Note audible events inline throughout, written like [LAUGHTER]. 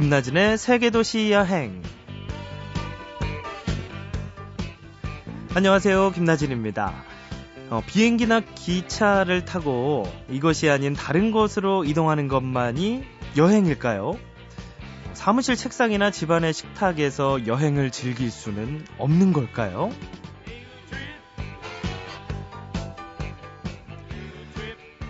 김나진의 세계도시 여행. 안녕하세요. 김나진입니다. 어, 비행기나 기차를 타고 이것이 아닌 다른 곳으로 이동하는 것만이 여행일까요? 사무실 책상이나 집안의 식탁에서 여행을 즐길 수는 없는 걸까요?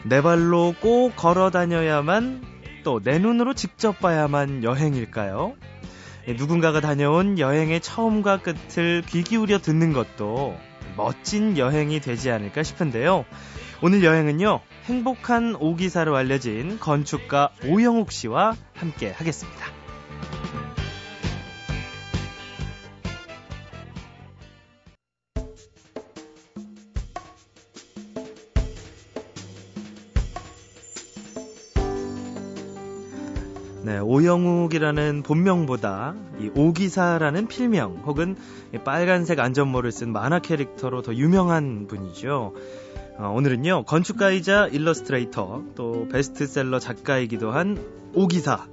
내 발로 꼭 걸어 다녀야만 또 내 눈으로 직접 봐야만 여행일까요? 예, 누군가가 다녀온 여행의 처음과 끝을 귀 기울여 듣는 것도 멋진 여행이 되지 않을까 싶은데요. 오늘 여행은요, 행복한 오기사로 알려진 건축가 오영욱 씨와 함께 하겠습니다. 오영욱이라는 본명보다 이 오기사라는 필명 혹은 빨간색 안전모를 쓴 만화 캐릭터로 더 유명한 분이죠. 어, 오늘은요 건축가이자 일러스트레이터 또 베스트셀러 작가이기도 한 오기사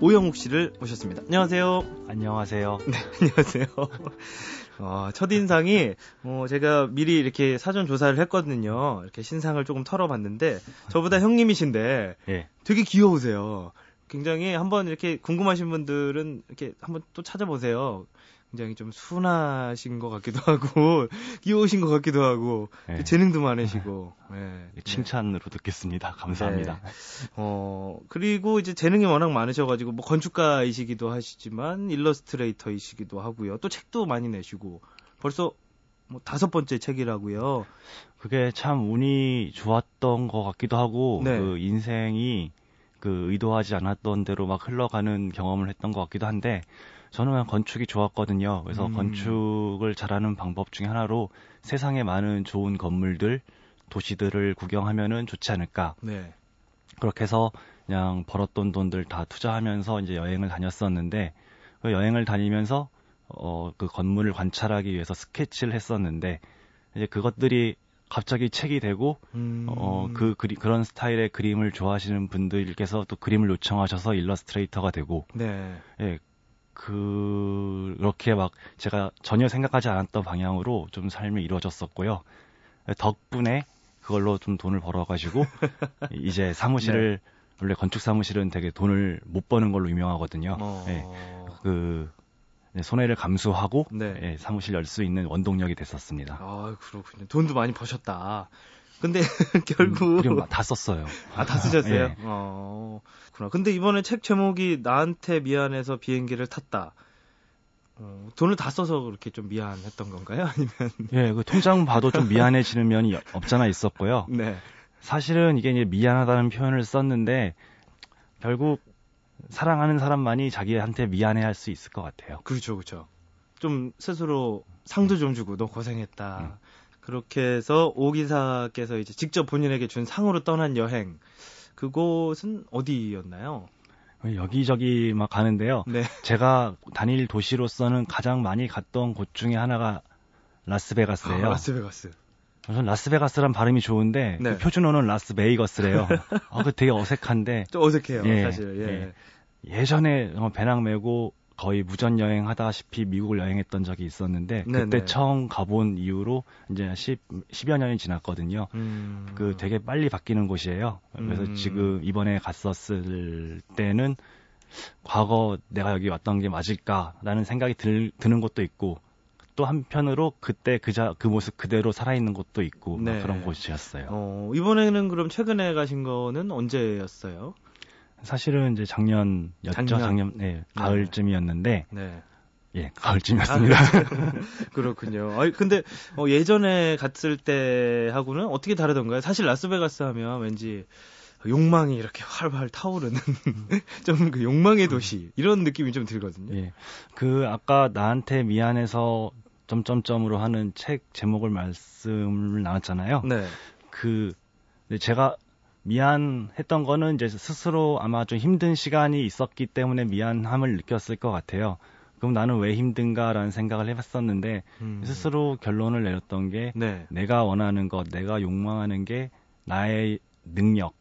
오영욱 씨를 모셨습니다. 안녕하세요. 안녕하세요. 네, [LAUGHS] 안녕하세요. 어, 첫인상이, 어, 제가 미리 이렇게 사전 조사를 했거든요. 이렇게 신상을 조금 털어봤는데, 저보다 형님이신데, 예. 되게 귀여우세요. 굉장히 한번 이렇게 궁금하신 분들은 이렇게 한번 또 찾아보세요. 굉장히 좀 순하신 것 같기도 [LAUGHS] 하고, 귀여우신 것 같기도 하고, 예. 재능도 많으시고, 예. 칭찬으로 듣겠습니다. 감사합니다. 네. 어, 그리고 이제 재능이 워낙 많으셔가지고, 뭐 건축가이시기도 하시지만, 일러스트레이터이시기도 하고요. 또 책도 많이 내시고, 벌써 뭐 다섯 번째 책이라고요. 그게 참 운이 좋았던 것 같기도 하고 네. 그 인생이 그 의도하지 않았던 대로 막 흘러가는 경험을 했던 것 같기도 한데 저는 그냥 건축이 좋았거든요. 그래서 음. 건축을 잘하는 방법 중에 하나로 세상에 많은 좋은 건물들, 도시들을 구경하면은 좋지 않을까. 네. 그렇게 해서 그냥 벌었던 돈들 다 투자하면서 이제 여행을 다녔었는데 그 여행을 다니면서 어 그 건물을 관찰하기 위해서 스케치를 했었는데 이제 그것들이 갑자기 책이 되고 음. 어그 그리 그런 스타일의 그림을 좋아하시는 분들께서 또 그림을 요청하셔서 일러스트레이터가 되고 네. 예 그렇게 막 제가 전혀 생각하지 않았던 방향으로 좀 삶이 이루어졌었고요 덕분에 그걸로 좀 돈을 벌어가지고 [LAUGHS] 이제 사무실을 네. 원래 건축 사무실은 되게 돈을 못 버는 걸로 유명하거든요. 어. 예, 그 네, 손해를 감수하고 네. 예, 사무실 열 수 있는 원동력이 됐었습니다. 아, 그렇군요. 돈도 많이 버셨다. 근데 [LAUGHS] 결국. 음, 다 썼어요. 아, 다 쓰셨어요? [LAUGHS] 예. 어, 그렇구나. 근데 이번에 책 제목이 나한테 미안해서 비행기를 탔다. 어, 돈을 다 써서 그렇게 좀 미안했던 건가요? [LAUGHS] 아니면. 예, 그 통장 봐도 좀 미안해지는 면이 없잖아 있었고요. 네. 사실은 이게 이제 미안하다는 표현을 썼는데 결국 사랑하는 사람만이 자기한테 미안해할 수 있을 것 같아요. 그렇죠, 그렇죠. 좀 스스로 상도 좀 주고 너 고생했다. 음. 그렇게 해서 오 기사께서 이제 직접 본인에게 준 상으로 떠난 여행. 그곳은 어디였나요? 여기저기 막 가는데요. 네. 제가 단일 도시로서는 가장 많이 갔던 곳 중에 하나가 라스베가스예요. 아, 라스베가스. 저는 라스베가스란 발음이 좋은데 네. 그 표준어는 라스베이거스래요. 어, [LAUGHS] 그 되게 어색한데 좀 어색해요, 예, 사실. 예. 예 전에 정말 배낭 메고 거의 무전 여행 하다시피 미국을 여행했던 적이 있었는데 네, 그때 네. 처음 가본 이후로 이제 10, 10여 년이 지났거든요. 음. 그 되게 빨리 바뀌는 곳이에요. 그래서 음. 지금 이번에 갔었을 때는 과거 내가 여기 왔던 게 맞을까라는 생각이 들, 드는 것도 있고 또 한편으로 그때 그, 자, 그 모습 그대로 살아있는 곳도 있고 막 네. 그런 곳이었어요. 어, 이번에는 그럼 최근에 가신 거는 언제였어요? 사실은 이제 작년이었죠. 작년. 작년, 네, 가을쯤이었는데 네. 예, 가을쯤이었습니다. [LAUGHS] 그렇군요. 아니, 근데 어, 예전에 갔을 때 하고는 어떻게 다르던가요? 사실 라스베가스 하면 왠지 욕망이 이렇게 활활 타오르는 [LAUGHS] 좀 그 욕망의 도시 이런 느낌이 좀 들거든요. 예. 그 아까 나한테 미안해서 점점점으로 하는 책 제목을 말씀을 나눴잖아요. 네. 그 근데 제가 미안했던 거는 이제 스스로 아마 좀 힘든 시간이 있었기 때문에 미안함을 느꼈을 것 같아요. 그럼 나는 왜 힘든가라는 생각을 해봤었는데 음. 스스로 결론을 내렸던 게 네. 내가 원하는 것, 내가 욕망하는 게 나의 능력,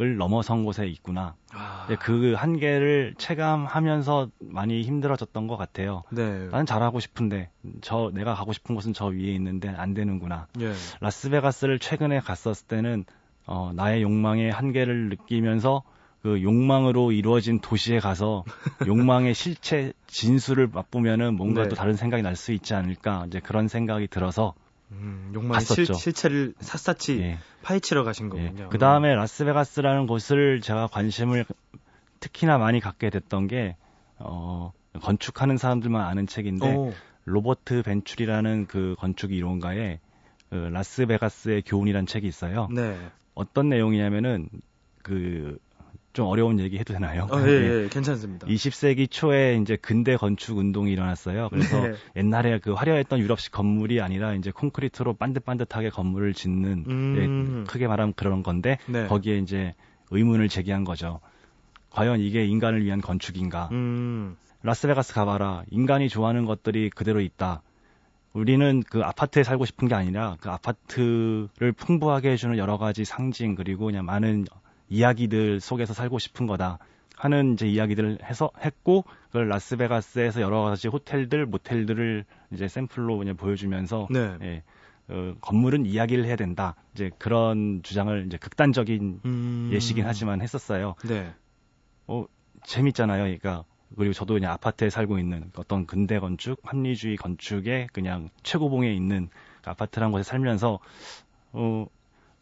을 넘어선 곳에 있구나. 아. 그 한계를 체감하면서 많이 힘들어졌던 것 같아요. 네. 나는 잘하고 싶은데 저 내가 가고 싶은 곳은 저 위에 있는데 안 되는구나. 예. 라스베가스를 최근에 갔었을 때는 어, 나의 욕망의 한계를 느끼면서 그 욕망으로 이루어진 도시에 가서 [LAUGHS] 욕망의 실체 진수를 맛보면은 뭔가 네. 또 다른 생각이 날 수 있지 않을까 이제 그런 생각이 들어서 음, 욕망의 실, 갔었죠. 실 체를 삿삿히 예. 파헤치러 가신 예. 거군요. 그 다음에 라스베가스라는 곳을 제가 관심을 특히나 많이 갖게 됐던 게, 어, 건축하는 사람들만 아는 책인데, 오. 로버트 벤출이라는 그 건축 이론가의 그 라스베가스의 교훈이라는 책이 있어요. 네. 어떤 내용이냐면은, 그, 좀 어려운 얘기 해도 되나요? 어, 예, 예, 괜찮습니다. 20세기 초에 이제 근대 건축 운동이 일어났어요. 그래서 [LAUGHS] 네. 옛날에 그 화려했던 유럽식 건물이 아니라 이제 콘크리트로 반듯반듯하게 건물을 짓는 음. 예, 크게 말하면 그런 건데 네. 거기에 이제 의문을 제기한 거죠. 과연 이게 인간을 위한 건축인가? 음. 라스베가스 가봐라. 인간이 좋아하는 것들이 그대로 있다. 우리는 그 아파트에 살고 싶은 게 아니라 그 아파트를 풍부하게 해주는 여러 가지 상징 그리고 그냥 많은 이야기들 속에서 살고 싶은 거다 하는 이제 이야기들을 해서 했고 그걸 라스베가스에서 여러 가지 호텔들 모텔들을 이제 샘플로 그냥 보여주면서 네. 예, 어, 건물은 이야기를 해야 된다 이제 그런 주장을 이제 극단적인 음. 예시긴 하지만 했었어요. 네. 어, 재밌잖아요. 그러니까 그리고 저도 그냥 아파트에 살고 있는 어떤 근대 건축, 합리주의 건축의 그냥 최고봉에 있는 그 아파트라는 곳에 살면서 어,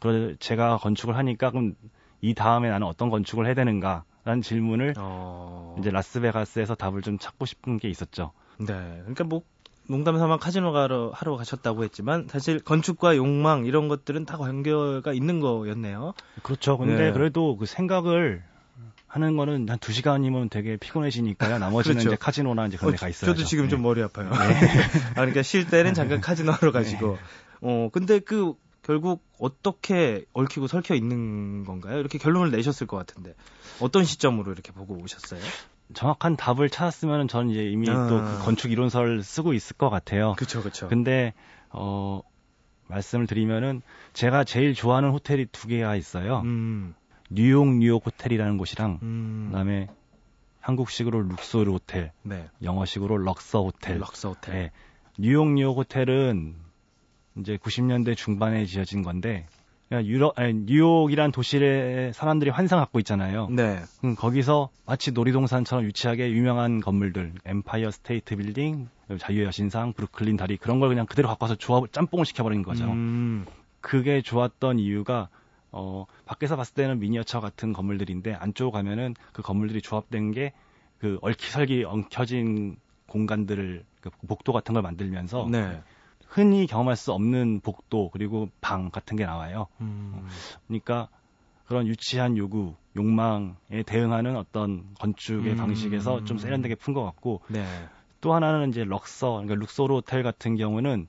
그래 제가 건축을 하니까 그럼 이 다음에 나는 어떤 건축을 해야 되는가라는 질문을 어. 이제 라스베가스에서 답을 좀 찾고 싶은 게 있었죠. 네. 그러니까 뭐 농담 삼아 카지노 가러 하러 가셨다고 했지만 사실 건축과 욕망 이런 것들은 다 관계가 있는 거였네요. 그렇죠. 근데 네. 그래도 그 생각을 하는 거는 한두 시간이면 되게 피곤해지니까요. 나머지는 그렇죠. 이제 카지노나 이제 그런 데가 있어요. 저도 지금 좀 머리 아파요. [LAUGHS] 아, 그러니까 쉴 때는 잠깐 카지노 하러 가시고. 어, 근데 그 결국 어떻게 얽히고 설켜 있는 건가요? 이렇게 결론을 내셨을 것 같은데. 어떤 시점으로 이렇게 보고 오셨어요? 정확한 답을 찾았으면 저는 이제 이미 아. 또그 건축 이론서를 쓰고 있을 것 같아요. 그쵸, 그쵸. 근데 어 말씀을 드리면은 제가 제일 좋아하는 호텔이 두 개가 있어요. 음, 뉴욕 뉴욕 호텔이라는 곳이랑 음. 그다음에 한국식으로 룩소르 호텔, 네. 영어식으로 럭서 호텔. 럭서 호텔. 네. 뉴욕 뉴욕 호텔은 이제 90년대 중반에 지어진 건데 그냥 유럽 아니, 뉴욕이란 도시의 사람들이 환상 갖고 있잖아요. 네. 음, 거기서 마치 놀이동산처럼 유치하게 유명한 건물들, 엠파이어 스테이트 빌딩, 자유의 여신상, 브루클린 다리 그런 걸 그냥 그대로 갖고 와서 조합 짬뽕을 시켜버린 거죠. 음, 그게 좋았던 이유가 어, 밖에서 봤을 때는 미니어처 같은 건물들인데 안쪽 가면은 그 건물들이 조합된 게그 얽히설기 엉켜진 공간들을 그 복도 같은 걸 만들면서 네. 흔히 경험할 수 없는 복도 그리고 방 같은 게 나와요. 음, 그러니까 그런 유치한 요구, 욕망에 대응하는 어떤 건축의 음. 방식에서 좀 세련되게 푼 것 같고 네. 또 하나는 이제 럭서, 그러니까 룩소르 호텔 같은 경우는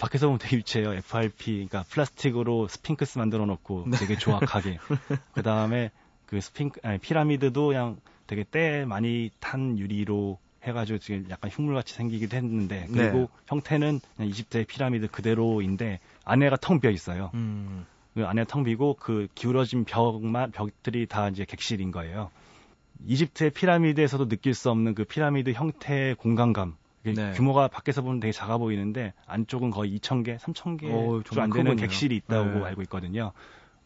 밖에서 보면 되게 유치해요. FRP, 그러니까 플라스틱으로 스핑크스 만들어 놓고 네. 되게 조악하게. [LAUGHS] 그 다음에 그 스핑크, 아니, 피라미드도 그냥 되게 때 많이 탄 유리로 해가지고 지금 약간 흉물같이 생기기도 했는데 그리고 네. 형태는 그냥 이집트의 피라미드 그대로인데 안에가 텅 비어 있어요. 음, 그 안에 텅 비고 그 기울어진 벽만 벽들이 다 이제 객실인 거예요. 이집트의 피라미드에서도 느낄 수 없는 그 피라미드 형태의 공간감. 네. 규모가 밖에서 보면 되게 작아 보이는데 안쪽은 거의 2,000개, 3,000개 오, 좀안 정말 되는 크군요. 객실이 있다고 네. 알고 있거든요.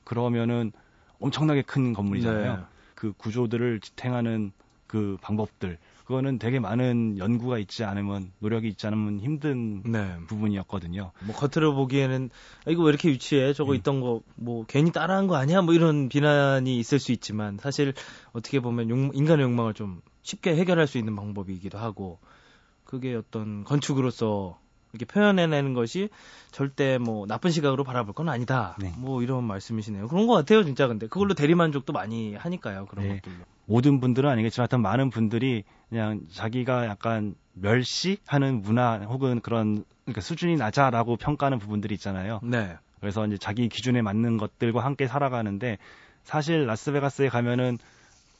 그러면은 엄청나게 큰 건물이잖아요. 네. 그 구조들을 지탱하는 그 방법들. 그거는 되게 많은 연구가 있지 않으면 노력이 있지 않으면 힘든 네. 부분이었거든요. 뭐 겉으로 보기에는 아, 이거 왜 이렇게 유치해? 저거 음. 있던 거 뭐 괜히 따라한 거 아니야? 뭐 이런 비난이 있을 수 있지만 사실 어떻게 보면 욕- 인간의 욕망을 좀 쉽게 해결할 수 있는 방법이기도 하고 그게 어떤 건축으로서 이렇게 표현해내는 것이 절대 뭐 나쁜 시각으로 바라볼 건 아니다. 네. 뭐 이런 말씀이시네요. 그런 것 같아요, 진짜. 근데 그걸로 대리만족도 많이 하니까요. 그런 네. 것들로. 모든 분들은 아니겠지만 하여튼 많은 분들이 그냥 자기가 약간 멸시하는 문화 혹은 그런 그러니까 수준이 낮아라고 평가하는 부분들이 있잖아요. 네. 그래서 이제 자기 기준에 맞는 것들과 함께 살아가는데 사실 라스베가스에 가면은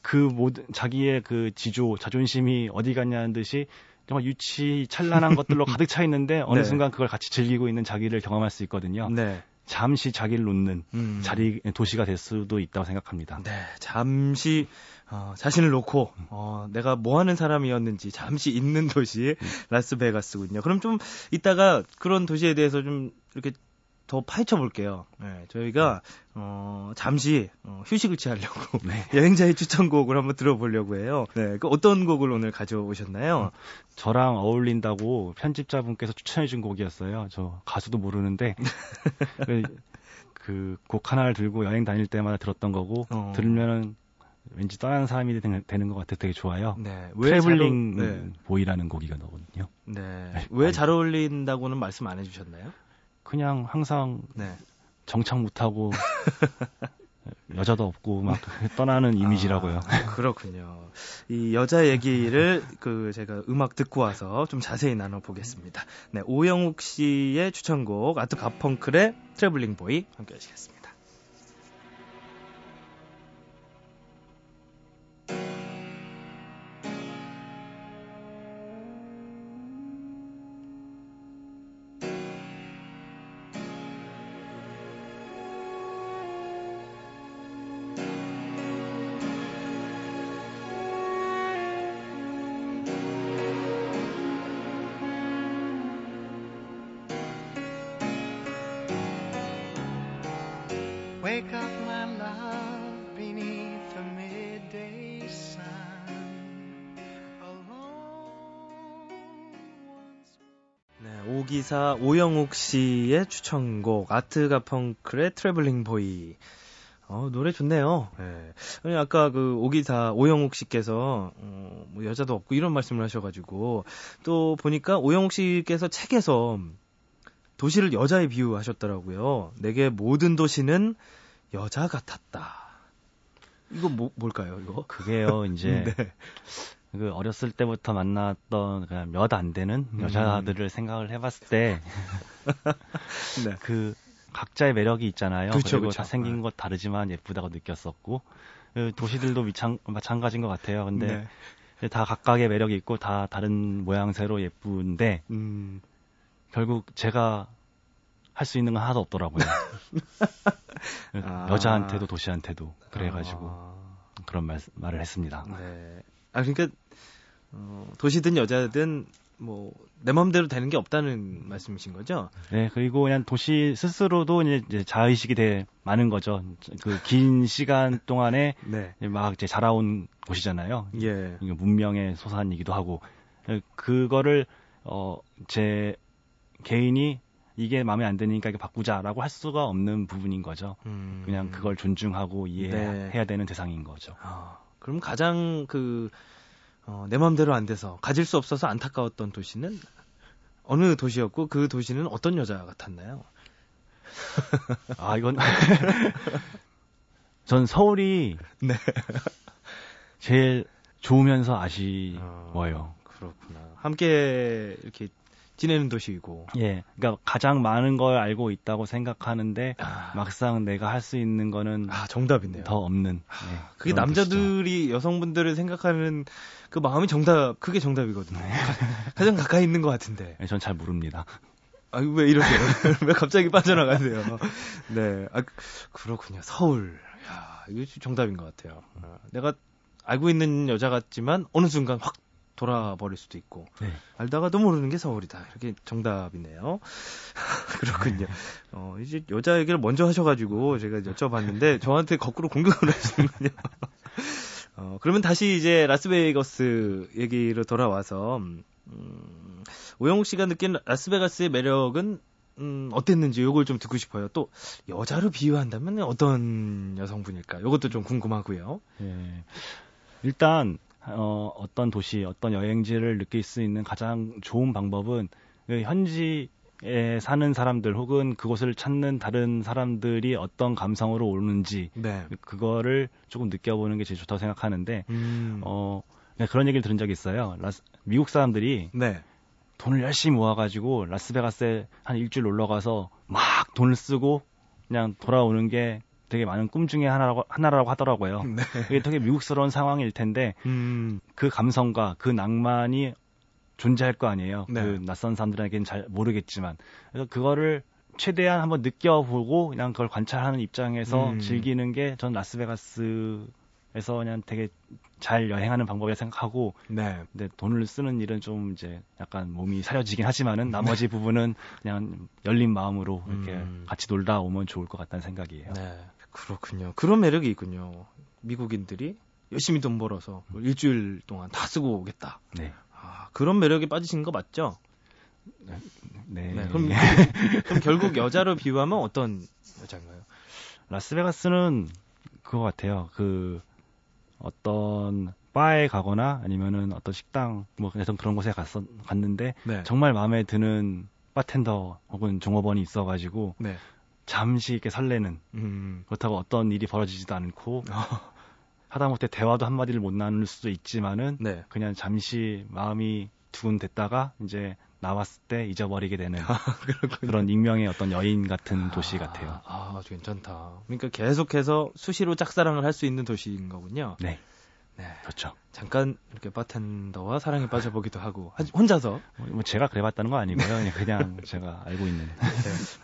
그 모든 자기의 그 지조 자존심이 어디 갔냐는 듯이 정말 유치 찬란한 [LAUGHS] 것들로 가득 차 있는데 어느 네. 순간 그걸 같이 즐기고 있는 자기를 경험할 수 있거든요. 네. 잠시 자기를 놓는 음. 자리 도시가 될 수도 있다고 생각합니다. 네, 잠시 어, 자신을 놓고 어, 내가 뭐 하는 사람이었는지 잠시 있는 도시 라스베가스군요. 그럼 좀 이따가 그런 도시에 대해서 좀 이렇게 더 파헤쳐 볼게요. 네, 저희가 어, 잠시 어, 휴식을 취하려고 [LAUGHS] 네. [LAUGHS] 여행자의 추천곡을 한번 들어보려고 해요. 네, 그 어떤 곡을 오늘 가져오셨나요? 저랑 어울린다고 편집자분께서 추천해준 곡이었어요. 저 가수도 모르는데 [LAUGHS] 그 곡 하나를 들고 여행 다닐 때마다 들었던 거고 어. 들으면은 왠지 떠나는 사람이 되- 되는 것 같아 되게 좋아요. 네, Traveling 잘, 어- 네, Boy라는 곡이거든요. 네. 왜 잘 어울린다고는 말씀 안 해주셨나요? 그냥 항상 네. 정착 못하고 [LAUGHS] 여자도 없고 막 떠나는 이미지라고요. 아, 그렇군요. 이 여자 얘기를 그 제가 음악 듣고 와서 좀 자세히 나눠보겠습니다. 네, 오영욱 씨의 추천곡 아트 가펑클의 트래블링 보이 함께 하시겠습니다. Wake up, my love, beneath the midday sun. 네, 오기사 오영욱 씨의 추천곡 아트 가펑클의 Traveling Boy. 어, 노래 좋네요. 네. 아니, 아까 그 오기사 오영욱 씨께서 어, 뭐 여자도 없고 이런 말씀을 하셔가지고 또 보니까 오영욱 씨께서 책에서 도시를 여자에 비유하셨더라고요. 내게 모든 도시는 여자 같았다. 이거 뭐, 뭘까요, 이거? 그게요 이제 [LAUGHS] 네. 그 어렸을 때부터 만났던 그냥 몇 안 되는 음. 여자들을 생각을 해봤을 때 [LAUGHS] 네. 그 각자의 매력이 있잖아요. 그쵸, 리고 그쵸. 다 생긴 네. 것 다르지만 예쁘다고 느꼈었고 그 도시들도 미창, 마찬가지인 것 같아요. 근데 네. 다 각각의 매력이 있고 다 다른 모양새로 예쁜데 음, 결국 제가 할 수 있는 건 하나도 없더라고요. [LAUGHS] 아. 여자한테도 도시한테도 그래가지고 아. 그런 말, 말을 했습니다. 네. 아 그러니까 어, 도시든 여자든 뭐 내 마음대로 되는 게 없다는 말씀이신 거죠? 네, 그리고 그냥 도시 스스로도 이제, 자의식이 되게 많은 거죠. 그 긴 [LAUGHS] 시간 동안에 네. 막 이제 자라온 곳이잖아요. 예. 문명의 소산이기도 하고 그거를 어 제 개인이 이게 마음에 안 드니까 이게 바꾸자라고 할 수가 없는 부분인 거죠. 음. 그냥 그걸 존중하고 이해해야 네. 되는 대상인 거죠. 아, 그럼 가장 그, 어, 내 마음대로 안 돼서 가질 수 없어서 안타까웠던 도시는 어느 도시였고 그 도시는 어떤 여자 같았나요? 아 이건 [LAUGHS] 전 서울이 네. 제일 좋으면서 아쉬워요. 그렇구나. 함께 이렇게 지내는 도시이고. 예, 그러니까 가장 많은 걸 알고 있다고 생각하는데 아, 막상 내가 할 수 있는 거는 아, 정답이네요. 더 없는. 예, 그게 그런 도시죠. 남자들이 여성분들을 생각하는 그 마음이 정답, 그게 정답이거든요. 가장 가까이 있는 것 같은데. 예, 전잘 모릅니다. 아, 왜 이러세요? [LAUGHS] 왜 갑자기 빠져나가세요? 네. 아, 그- 그렇군요. 서울. 야, 이거 정답인 것 같아요. 어, 내가 알고 있는 여자 같지만 어느 순간 확 돌아버릴 수도 있고. 네. 알다가도 모르는 게 서울이다. 이렇게 정답이네요. [LAUGHS] 그렇군요. 어, 이제 여자 얘기를 먼저 하셔가지고 제가 여쭤봤는데 저한테 거꾸로 공격을 [LAUGHS] 하시는군요. 어, 그러면 다시 이제 라스베이거스 얘기로 돌아와서, 음, 오영욱 씨가 느낀 라스베가스의 매력은, 음, 어땠는지 요걸 좀 듣고 싶어요. 또, 여자로 비유한다면 어떤 여성분일까? 요것도 좀 궁금하고요. 예. 일단 어, 어떤 도시, 어떤 여행지를 느낄 수 있는 가장 좋은 방법은 그 현지에 사는 사람들 혹은 그곳을 찾는 다른 사람들이 어떤 감성으로 오는지 네. 그거를 조금 느껴보는 게 제일 좋다고 생각하는데 음, 어, 그냥 그런 얘기를 들은 적이 있어요. 라스- 미국 사람들이 네. 돈을 열심히 모아가지고 라스베가스에 한 일주일 놀러 가서 막 돈을 쓰고 그냥 돌아오는 게 되게 많은 꿈 중에 하나라고, 하나라고 하더라고요. 네. 이게 되게 미국스러운 상황일 텐데 음, 그 감성과 그 낭만이 존재할 거 아니에요. 네. 그 낯선 사람들에게는 잘 모르겠지만 그래서 그거를 최대한 한번 느껴보고 그냥 그걸 관찰하는 입장에서 음. 즐기는 게 전 라스베가스에서 그냥 되게 잘 여행하는 방법이라 생각하고 네. 근데 돈을 쓰는 일은 좀 이제 약간 몸이 사려지긴 하지만은 나머지 부분은 그냥 열린 마음으로 이렇게 음. 같이 놀다 오면 좋을 것 같다는 생각이에요. 네. 그렇군요. 그런 매력이 있군요. 미국인들이 열심히 돈 벌어서 일주일 동안 다 쓰고 오겠다. 네. 아, 그런 매력에 빠지신 거 맞죠? 네. 네. 그럼, 그럼 결국 여자로 비유하면 어떤 여자인가요? 라스베가스는 그거 같아요. 그 어떤 바에 가거나 아니면은 어떤 식당 뭐 그냥 그런 곳에 갔었 갔는데 네. 정말 마음에 드는 바텐더 혹은 종업원이 있어가지고 네. 잠시 이렇게 설레는 음. 그렇다고 어떤 일이 벌어지지도 않고 [LAUGHS] 하다못해 대화도 한마디를 못 나눌 수도 있지만은 네. 그냥 잠시 마음이 두근댔다가 이제 나왔을 때 잊어버리게 되는 [LAUGHS] 그런 익명의 어떤 여인 같은 도시 같아요. 아, 아주 괜찮다. 그러니까 계속해서 수시로 짝사랑을 할 수 있는 도시인 거군요. 네, 네. 그렇죠. 잠깐 이렇게 바텐더와 사랑에 빠져보기도 하고 하- 혼자서 뭐 제가 그래봤다는 거 아니고요. 그냥, 그냥 [LAUGHS] 제가 알고 있는.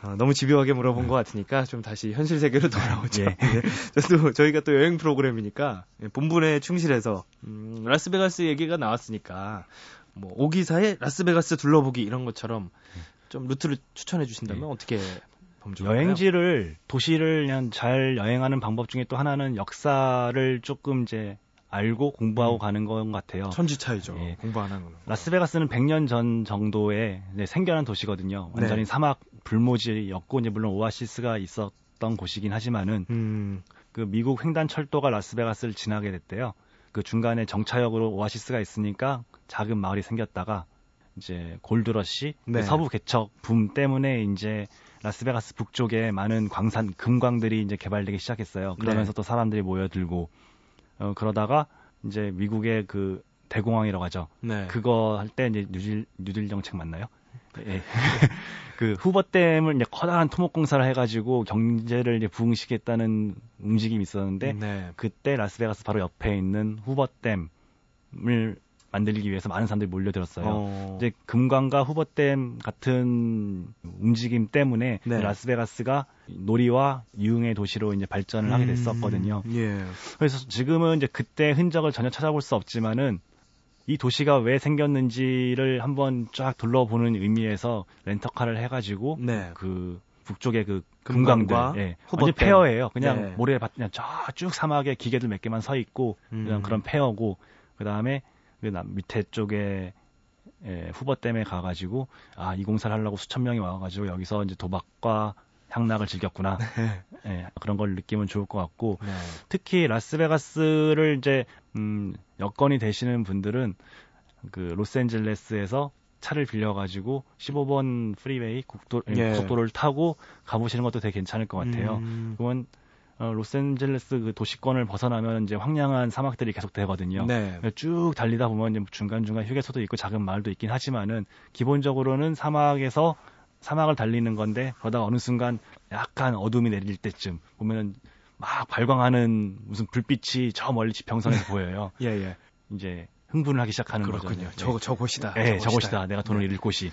어, 너무 집요하게 물어본 것 같으니까 좀 다시 현실 세계로 [LAUGHS] 돌아오죠. 예. 예. 저도 저희가 또 여행 프로그램이니까 예, 본분에 충실해서 음, 라스베가스 얘기가 나왔으니까 뭐 오기사에 라스베가스 둘러보기 이런 것처럼 좀 루트를 추천해 주신다면 어떻게 보면 좋을까요? 여행지를 도시를 그냥 잘 여행하는 방법 중에 또 하나는 역사를 조금 이제 알고 공부하고 음. 가는 것 같아요. 천지 차이죠. 예. 공부 안 하는 거. 라스베가스는 100년 전 정도에 이제 생겨난 도시거든요. 완전히 네. 사막 불모지였고 이제 물론 오아시스가 있었던 곳이긴 하지만은 음, 그 미국 횡단 철도가 라스베가스를 지나게 됐대요. 그 중간에 정차역으로 오아시스가 있으니까 작은 마을이 생겼다가 이제 골드러시 그 네. 서부 개척 붐 때문에 이제 라스베가스 북쪽에 많은 광산 금광들이 이제 개발되기 시작했어요. 그러면서 네. 또 사람들이 모여들고 어 그러다가 이제 미국의 그 대공황이라고 하죠. 네. 그거 할 때 이제 뉴딜 뉴딜 정책 맞나요? 예. [LAUGHS] 그 후버댐을 이제 커다란 토목 공사를 해가지고 경제를 이제 부흥시켰다는 움직임이 있었는데 네. 그때 라스베가스 바로 옆에 있는 후버댐을 만들기 위해서 많은 사람들이 몰려들었어요. 어, 이제 금광과 후버댐 같은 움직임 때문에 네. 라스베가스가 놀이와 유흥의 도시로 이제 발전을 하게 됐었거든요. 음, 예. 그래서 지금은 이제 그때 흔적을 전혀 찾아볼 수 없지만은 이 도시가 왜 생겼는지를 한번 쫙 둘러보는 의미에서 렌터카를 해가지고 네. 그 북쪽의 그 금강과 금강들, 예. 완전 페어예요. 그냥 네. 모래 밭 그냥 저쭉 사막에 기계들 몇 개만 서 있고 그냥 음. 그런 페어고 그 다음에 밑에 쪽에 예, 후버댐에 가가지고 아 이 공사를 하려고 수천 명이 와가지고 여기서 이제 도박과 향락을 즐겼구나. [LAUGHS] 예, 그런 걸 느끼면 좋을 것 같고 네. 특히 라스베가스를 이제 음, 여건이 되시는 분들은 그 로스앤젤레스에서 차를 빌려가지고 15번 freeway 국도, 예. 고속도로를 타고 가보시는 것도 되게 괜찮을 것 같아요. 음, 그건 어, 로스앤젤레스 그 도시권을 벗어나면 이제 황량한 사막들이 계속 되거든요. 네. 쭉 달리다 보면 이제 중간중간 휴게소도 있고 작은 마을도 있긴 하지만은 기본적으로는 사막에서 사막을 달리는 건데 그러다가 어느 순간 약간 어둠이 내릴 때쯤 보면은 막 발광하는 무슨 불빛이 저 멀리 지평선에서 보여요. [LAUGHS] 예, 예. 이제 흥분을 하기 시작하는 그렇군요. 거죠. 저, 저곳이다. 네, 저곳이다. 내가 돈을 네. 잃을 곳이.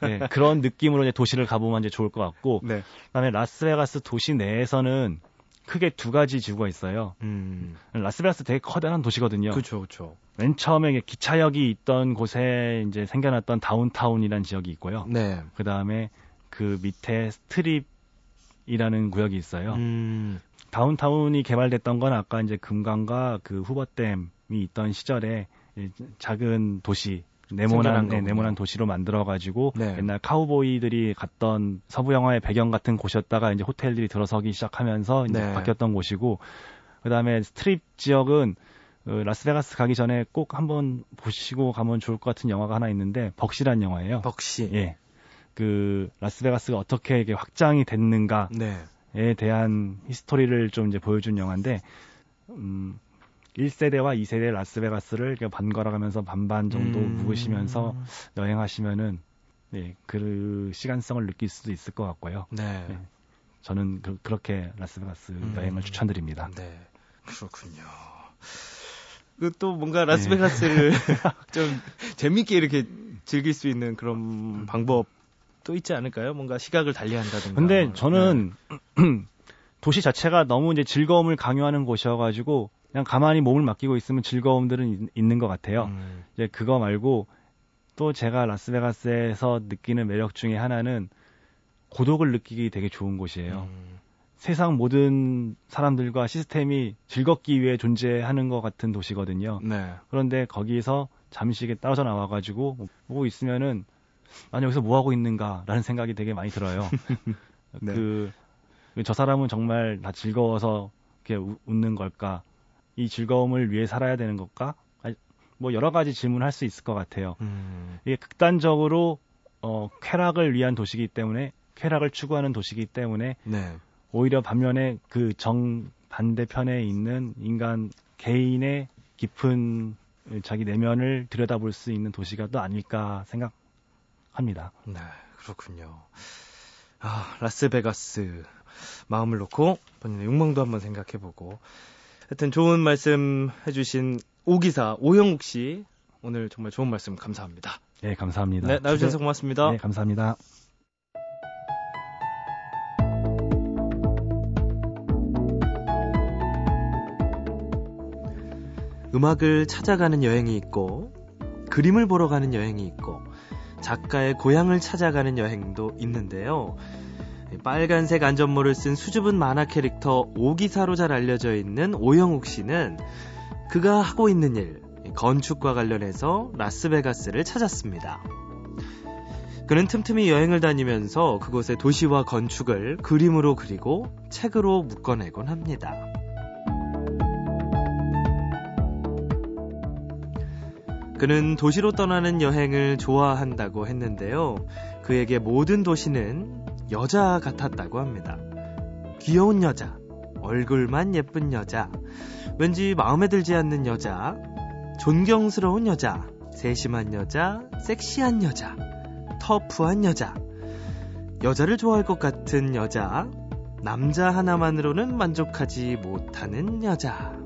네. 네, 그런 느낌으로 이제 도시를 가보면 이제 좋을 것 같고, 네. 그다음에 라스베가스 도시 내에서는 크게 두 가지 지구가 있어요. 음. 라스베가스 되게 커다란 도시거든요. 그렇죠, 그렇죠. 맨 처음에 기차역이 있던 곳에 이제 생겨났던 다운타운이라는 지역이 있고요. 네. 그 다음에 그 밑에 스트립이라는 구역이 있어요. 음. 다운타운이 개발됐던 건 아까 이제 금광과 그 후버댐이 있던 시절에 이 작은 도시 네모난 네. 네모난 도시로 만들어 가지고 네. 옛날 카우보이들이 갔던 서부 영화의 배경 같은 곳이었다가 이제 호텔들이 들어서기 시작하면서 이제 네. 바뀌었던 곳이고 그다음에 스트립 지역은 어, 라스베가스 가기 전에 꼭 한번 보시고 가면 좋을 것 같은 영화가 하나 있는데 벅시란 영화예요. 벅시. 예. 그 라스베가스가 어떻게 이게 확장이 됐는가 네. 에 대한 history를 좀 이제 보여준 영화인데, 음, 1세대와 2세대 라스베가스를 이렇게 번갈아 가면서 반반 정도 음. 묵으시면서 여행하시면은, 네, 그 시간성을 느낄 수도 있을 것 같고요. 네. 네. 저는 그, 렇게 라스베가스 음. 여행을 추천드립니다. 네. 그렇군요. 그또 뭔가 라스베가스를 [LAUGHS] 좀 재밌게 이렇게 즐길 수 있는 그런 방법 또 있지 않을까요? 뭔가 시각을 달리한다든가. 근데 뭐. 저는 [CLEARS THROAT] 도시 자체가 너무 이제 즐거움을 강요하는 곳이어가지고 그냥 가만히 몸을 맡기고 있으면 즐거움들은 있, 는것 같아요. 음. 이제 그거 말고 또 제가 라스베가스에서 느끼는 매력 중에 하나는 고독을 느끼기 되게 좋은 곳이에요. 음. 세상 모든 사람들과 시스템이 즐겁기 위해 존재하는 것 같은 도시거든요. 네. 그런데 거기서 잠시 떨어져 나와가지고 보고 있으면은 난 여기서 뭐 하고 있는가라는 생각이 되게 많이 들어요. [LAUGHS] 네. 그 저 사람은 정말 다 즐거워서 이렇게 우- 웃는 걸까? 이 즐거움을 위해 살아야 되는 걸까? 뭐 여러 가지 질문할 수 있을 것 같아요. 음. 이게 극단적으로 어, 쾌락을 위한 도시이기 때문에 쾌락을 추구하는 도시이기 때문에 네. 오히려 반면에 그 정 반대편에 있는 인간 개인의 깊은 자기 내면을 들여다볼 수 있는 도시가 또 아닐까 생각합니다. 네, 그렇군요. 아, 라스베가스. 마음을 놓고 본인의 욕망도 한번 생각해보고. 하여튼 좋은 말씀 해주신 오기사 오영욱 씨. 오늘 정말 좋은 말씀 감사합니다. 네, 감사합니다. 네, 나와주셔서 고맙습니다. 네, 감사합니다. 음악을 찾아가는 여행이 있고, 그림을 보러 가는 여행이 있고, 작가의 고향을 찾아가는 여행도 있는데요. 빨간색 안전모를 쓴 수줍은 만화 캐릭터 오기사로 잘 알려져 있는 오영욱 씨는 그가 하고 있는 일, 건축과 관련해서 라스베가스를 찾았습니다. 그는 틈틈이 여행을 다니면서 그곳의 도시와 건축을 그림으로 그리고 책으로 묶어내곤 합니다. 그는 도시로 떠나는 여행을 좋아한다고 했는데요. 그에게 모든 도시는 여자 같았다고 합니다. 귀여운 여자, 얼굴만 예쁜 여자, 왠지 마음에 들지 않는 여자, 존경스러운 여자, 세심한 여자, 섹시한 여자, 터프한 여자, 여자를 좋아할 것 같은 여자, 남자 하나만으로는 만족하지 못하는 여자.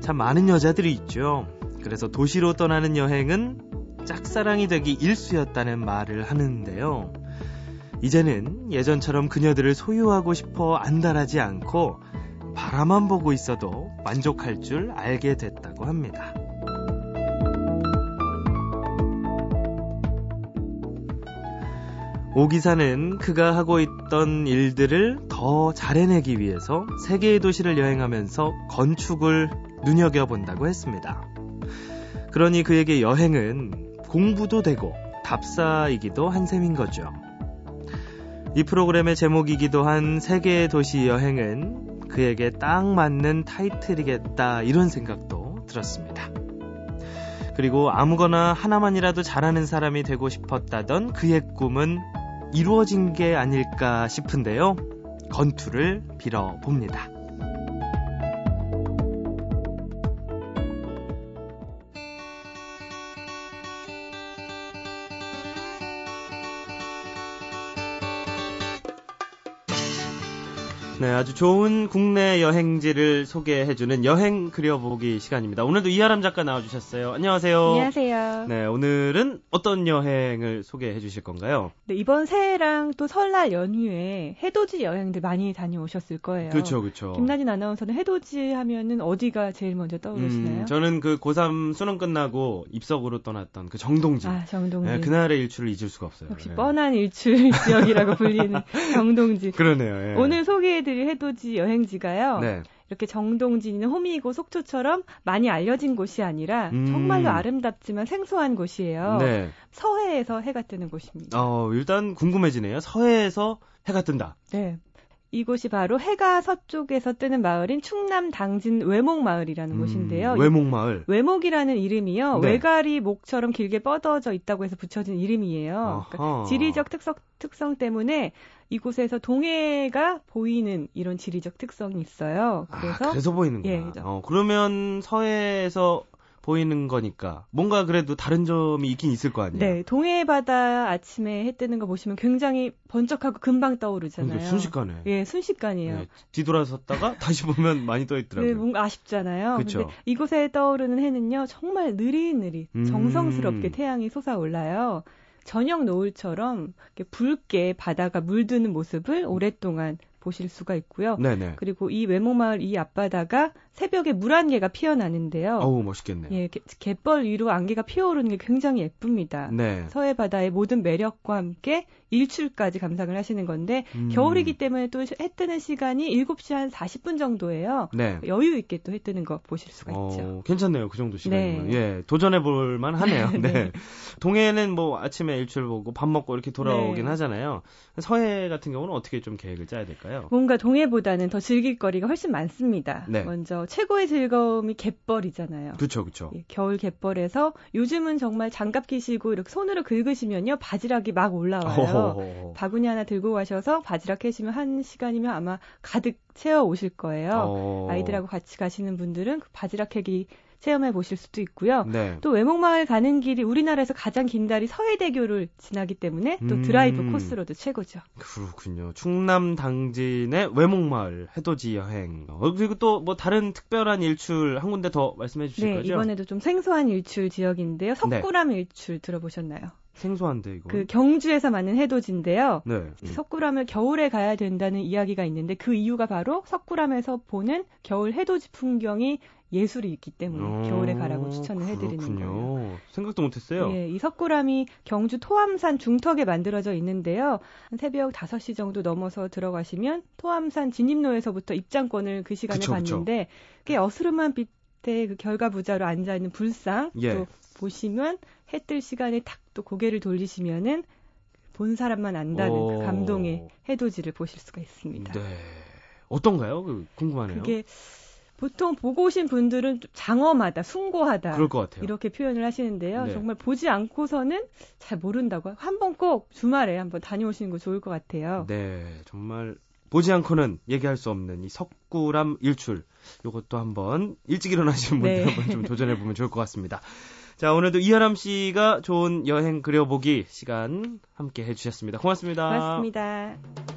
참 많은 여자들이 있죠. 그래서 도시로 떠나는 여행은 짝사랑이 되기 일쑤였다는 말을 하는데요. 이제는 예전처럼 그녀들을 소유하고 싶어 안달하지 않고 바라만 보고 있어도 만족할 줄 알게 됐다고 합니다. 오 기사는 그가 하고 있던 일들을 더 잘해내기 위해서 세계의 도시를 여행하면서 건축을 눈여겨본다고 했습니다. 그러니 그에게 여행은 공부도 되고 답사이기도 한 셈인 거죠. 이 프로그램의 제목이기도 한 세계의 도시 여행은 그에게 딱 맞는 타이틀이겠다 이런 생각도 들었습니다. 그리고 아무거나 하나만이라도 잘하는 사람이 되고 싶었다던 그의 꿈은 이루어진 게 아닐까 싶은데요. 건투를 빌어 봅니다. 네, 아주 좋은 국내 여행지를 소개해주는 여행 그려보기 시간입니다. 오늘도 이하람 작가 나와주셨어요. 안녕하세요. 안녕하세요. 네. 네, 오늘은 어떤 여행을 소개해 주실 건가요? 이번 새해랑 또 설날 연휴에 해돋이 여행들 많이 다녀오셨을 거예요. 그렇죠, 그렇죠. 김나진 아나운서는 해돋이 하면은 어디가 제일 먼저 떠오르시나요? 음, 저는 그 고3 수능 끝나고 입석으로 떠났던 그 정동진. 아, 정동진. 네, 그날의 일출을 잊을 수가 없어요. 역시 네. 뻔한 일출 지역이라고 [LAUGHS] 불리는 정동진. 그러네요. 예. 오늘 소개 해드릴 해돋이 여행지가요. 네. 이렇게 정동진이는 호미이고 속초처럼 많이 알려진 곳이 아니라 음. 정말로 아름답지만 생소한 곳이에요. 네. 서해에서 해가 뜨는 곳입니다. 어, 일단 궁금해지네요. 서해에서 해가 뜬다. 네. 이곳이 바로 해가 서쪽에서 뜨는 마을인 충남 당진 외목 마을이라는 곳인데요. 음, 외목 마을. 외목이라는 이름이요. 네. 외가리 목처럼 길게 뻗어져 있다고 해서 붙여진 이름이에요. 그러니까. 지리적 특성, 특성 때문에 이곳에서 동해가 보이는 이런 지리적 특성이 있어요. 그래서 아, 그래서 보이는구나. 예, 그죠. 어, 그러면 서해에서 보이는 거니까 뭔가 그래도 다른 점이 있긴 있을 거 아니에요. 네, 동해 바다 아침에 해 뜨는 거 보시면 굉장히 번쩍하고 금방 떠오르잖아요. 그러니까 순식간에. 예, 순식간이에요. 네, 뒤돌아섰다가 [LAUGHS] 다시 보면 많이 떠 있더라고요. 네, 뭔가 아쉽잖아요. 근데 이곳에 떠오르는 해는요, 정말 느릿느릿, 음. 정성스럽게 태양이 솟아올라요. 저녁 노을처럼 이렇게 붉게 바다가 물드는 모습을 오랫동안 보실 수가 있고요. 네네. 그리고 이 외목마을 이 앞바다가 새벽에 물 안개가 피어나는데요. 어우, 멋있겠네요. 예, 개- 갯벌 위로 안개가 피어오르는 게 굉장히 예쁩니다. 네. 서해 바다의 모든 매력과 함께 일출까지 감상을 하시는 건데 음. 겨울이기 때문에 또 해 뜨는 시간이 7시 한 40분 정도예요. 네. 여유 있게 또 해 뜨는 거 보실 수가 있죠. 어, 괜찮네요. 그 정도 시간이면. 네. 예, 도전해 볼 만 하네요. [LAUGHS] 네. 네. 동해는 뭐 아침에 일출 보고 밥 먹고 이렇게 돌아오긴 네. 하잖아요. 서해 같은 경우는 어떻게 좀 계획을 짜야 될까요? 뭔가 동해보다는 더 즐길 거리가 훨씬 많습니다. 네. 먼저 최고의 즐거움이 갯벌이잖아요. 그렇죠, 그렇죠. 예, 겨울 갯벌에서 요즘은 정말 장갑 끼시고 이렇게 손으로 긁으시면요 바지락이 막 올라와요. 바구니 하나 들고 가셔서 바지락 캐시면 한 시간이면 아마 가득 채워 오실 거예요. 어. 아이들하고 같이 가시는 분들은 그 바지락 캐기 체험해 보실 수도 있고요. 네. 또 외목마을 가는 길이 우리나라에서 가장 긴 다리 서해대교를 지나기 때문에 또 음. 드라이브 코스로도 최고죠. 그렇군요. 충남 당진의 외목마을 해돋이 여행. 어, 그리고 또 뭐 다른 특별한 일출 한 군데 더 말씀해 주실 네, 거죠? 이번에도 좀 생소한 일출 지역인데요. 석굴암 일출 들어보셨나요? 생소한데 이거. 그 경주에서 맞는 해돋인데요. 네. 음. 석굴암을 겨울에 가야 된다는 이야기가 있는데 그 이유가 바로 석굴암에서 보는 겨울 해돋이 풍경이 예술이 있기 때문에 어, 겨울에 가라고 추천을 해드리는 그렇군요. 거예요. 생각도 못했어요. 예, 이 석굴암이 경주 토암산 중턱에 만들어져 있는데요. 한 새벽 5시 정도 넘어서 들어가시면 토암산 진입로에서부터 입장권을 그 시간에 그쵸, 그쵸. 받는데 꽤 어스름한 빛에 그 결과 부자로 앉아 있는 불상 예. 또 보시면 해 뜰 시간에 탁 또 고개를 돌리시면은 본 사람만 안다는 오. 그 감동의 해돋이를 보실 수가 있습니다. 네. 어떤가요? 그 궁금하네요. 그게 보통 보고 오신 분들은 좀 장엄하다, 숭고하다 그럴 것 같아요. 이렇게 표현을 하시는데요. 네. 정말 보지 않고서는 잘 모른다고. 한번 꼭 주말에 한번 다녀오시는 거 좋을 것 같아요. 네, 정말 보지 않고는 얘기할 수 없는 이 석굴암 일출. 요것도 한번 일찍 일어나시는 분들 네. 한번 좀 도전해 보면 좋을 것 같습니다. 자, 오늘도 이하람 씨가 좋은 여행 그려보기 시간 함께 해주셨습니다. 고맙습니다. 고맙습니다.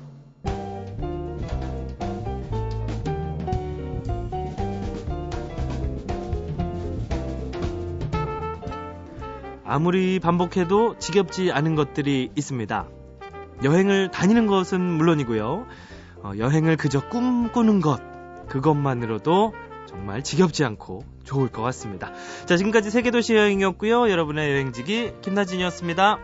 아무리 반복해도 지겹지 않은 것들이 있습니다. 여행을 다니는 것은 물론이고요. 어, 여행을 그저 꿈꾸는 것, 그것만으로도 정말 지겹지 않고 좋을 것 같습니다. 자, 지금까지 세계도시 여행이었고요. 여러분의 여행지기 김나진이었습니다.